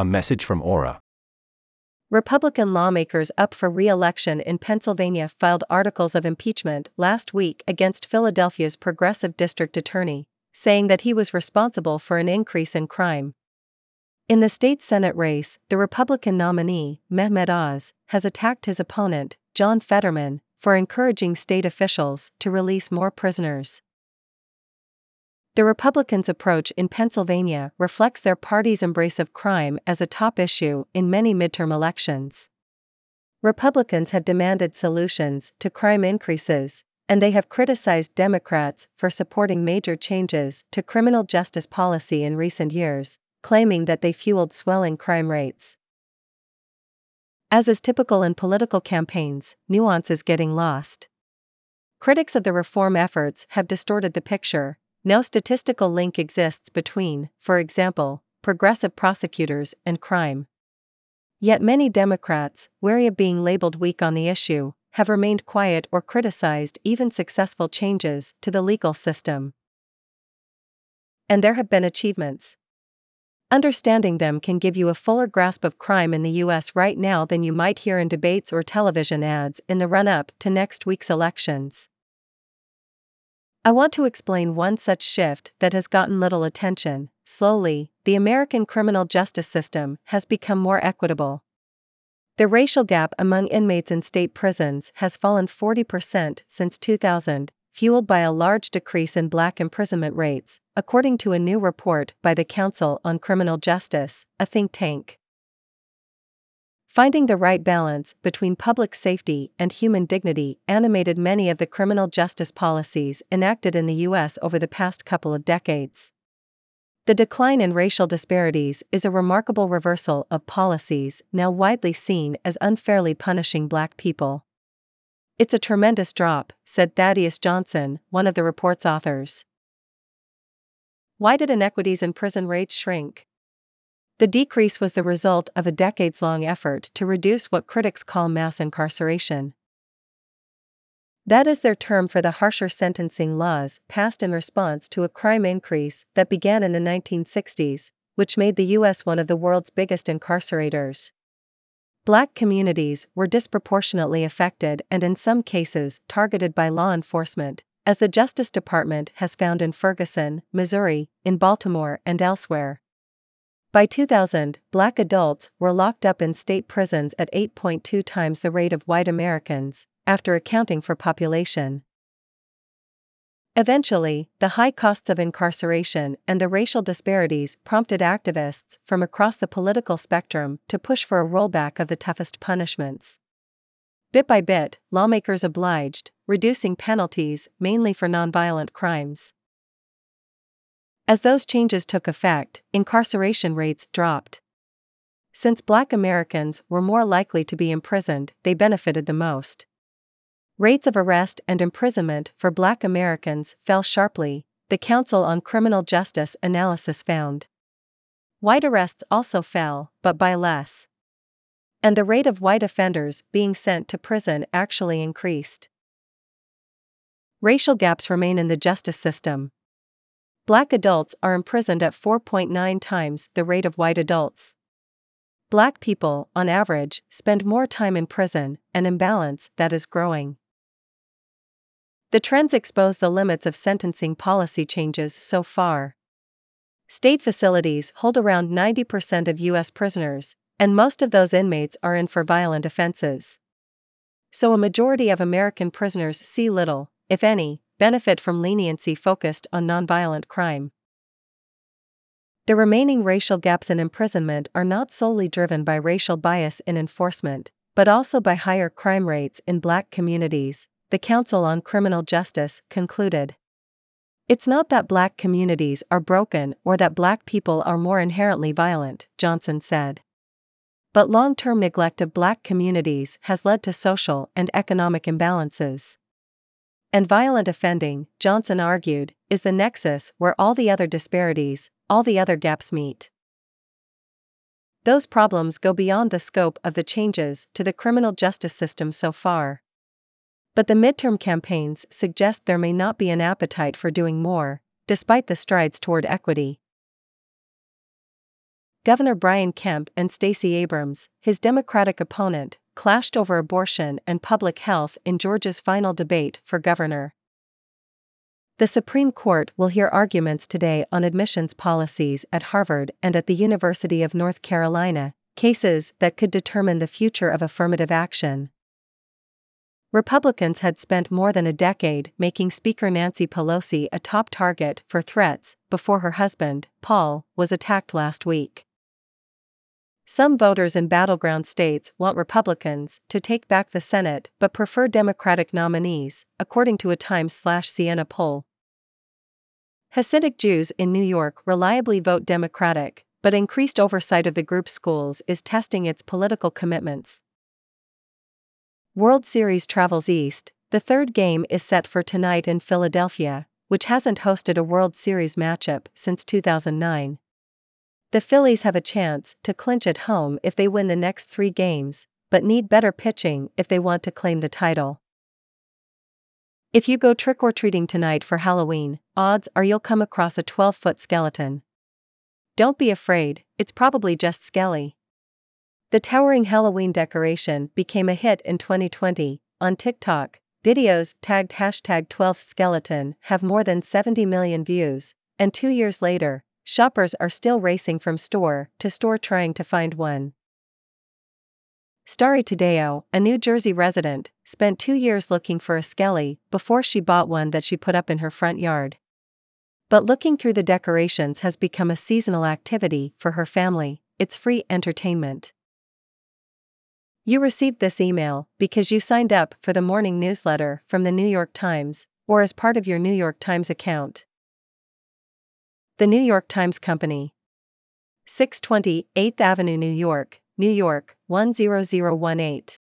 A message from Aura. Republican lawmakers up for re election in Pennsylvania filed articles of impeachment last week against Philadelphia's progressive district attorney, saying that he was responsible for an increase in crime. In the state Senate race, the Republican nominee, Mehmet Oz, has attacked his opponent, John Fetterman, for encouraging state officials to release more prisoners. The Republicans' approach in Pennsylvania reflects their party's embrace of crime as a top issue in many midterm elections. Republicans have demanded solutions to crime increases, and they have criticized Democrats for supporting major changes to criminal justice policy in recent years, claiming that they fueled swelling crime rates. As is typical in political campaigns, nuance is getting lost. Critics of the reform efforts have distorted the picture, no statistical link exists between, for example, progressive prosecutors and crime. Yet many Democrats, wary of being labeled weak on the issue, have remained quiet or criticized even successful changes to the legal system. And there have been achievements. Understanding them can give you a fuller grasp of crime in the US right now than you might hear in debates or television ads in the run up to next week's elections. I want to explain one such shift that has gotten little attention. Slowly, the American criminal justice system has become more equitable. The racial gap among inmates in state prisons has fallen 40% since 2000, fueled by a large decrease in black imprisonment rates, according to a new report by the Council on Criminal Justice, a think tank. Finding the right balance between public safety and human dignity animated many of the criminal justice policies enacted in the U.S. over the past couple of decades. The decline in racial disparities is a remarkable reversal of policies now widely seen as unfairly punishing black people. It's a tremendous drop, said Thaddeus Johnson, one of the report's authors. Why did inequities in prison rates shrink? The decrease was the result of a decades long effort to reduce what critics call mass incarceration. That is their term for the harsher sentencing laws passed in response to a crime increase that began in the 1960s, which made the U.S. one of the world's biggest incarcerators. Black communities were disproportionately affected and, in some cases, targeted by law enforcement, as the Justice Department has found in Ferguson, Missouri, in Baltimore, and elsewhere. By 2000, black adults were locked up in state prisons at 8.2 times the rate of white Americans, after accounting for population. Eventually, the high costs of incarceration and the racial disparities prompted activists from across the political spectrum to push for a rollback of the toughest punishments. Bit by bit, lawmakers obliged, reducing penalties mainly for nonviolent crimes. As those changes took effect, incarceration rates dropped. Since black Americans were more likely to be imprisoned, they benefited the most. Rates of arrest and imprisonment for black Americans fell sharply, the Council on Criminal Justice analysis found. White arrests also fell, but by less. And the rate of white offenders being sent to prison actually increased. Racial gaps remain in the justice system, Black adults are imprisoned at 4.9 times the rate of white adults. Black people, on average, spend more time in prison, an imbalance that is growing. The trends expose the limits of sentencing policy changes so far. State facilities hold around 90% of U.S. prisoners, and most of those inmates are in for violent offenses. So a majority of American prisoners see little, if any, benefit from leniency focused on nonviolent crime. The remaining racial gaps in imprisonment are not solely driven by racial bias in enforcement, but also by higher crime rates in black communities, the Council on Criminal Justice concluded. It's not that black communities are broken or that black people are more inherently violent, Johnson said. But long term neglect of black communities has led to social and economic imbalances. And violent offending, Johnson argued, is the nexus where all the other disparities, all the other gaps meet. Those problems go beyond the scope of the changes to the criminal justice system so far. But the midterm campaigns suggest there may not be an appetite for doing more, despite the strides toward equity. Governor Brian Kemp and Stacey Abrams, his Democratic opponent, clashed over abortion and public health in Georgia's final debate for governor. The Supreme Court will hear arguments today on admissions policies at Harvard and at the University of North Carolina, cases that could determine the future of affirmative action. Republicans had spent more than a decade making Speaker Nancy Pelosi a top target for threats before her husband, Paul, was attacked last week. Some voters in battleground states want Republicans to take back the Senate but prefer Democratic nominees, according to a Times/Siena poll. Hasidic Jews in New York reliably vote Democratic, but increased oversight of the group's schools is testing its political commitments. World Series travels east. The third game is set for tonight in Philadelphia, which hasn't hosted a World Series matchup since 2009. The Phillies have a chance to clinch at home if they win the next three games, but need better pitching if they want to claim the title. If you go trick or treating tonight for Halloween, odds are you'll come across a 12 foot skeleton. Don't be afraid, it's probably just Skelly. The towering Halloween decoration became a hit in 2020. On TikTok, videos tagged hashtag 12th skeleton have more than 70 million views, and two years later, shoppers are still racing from store to store trying to find one. Starry Tadeo, a New Jersey resident, spent two years looking for a skelly before she bought one that she put up in her front yard. But looking through the decorations has become a seasonal activity for her family, it's free entertainment. You received this email because you signed up for the morning newsletter from the New York Times or as part of your New York Times account. The New York Times Company. 620 8th Avenue, New York, New York 10018.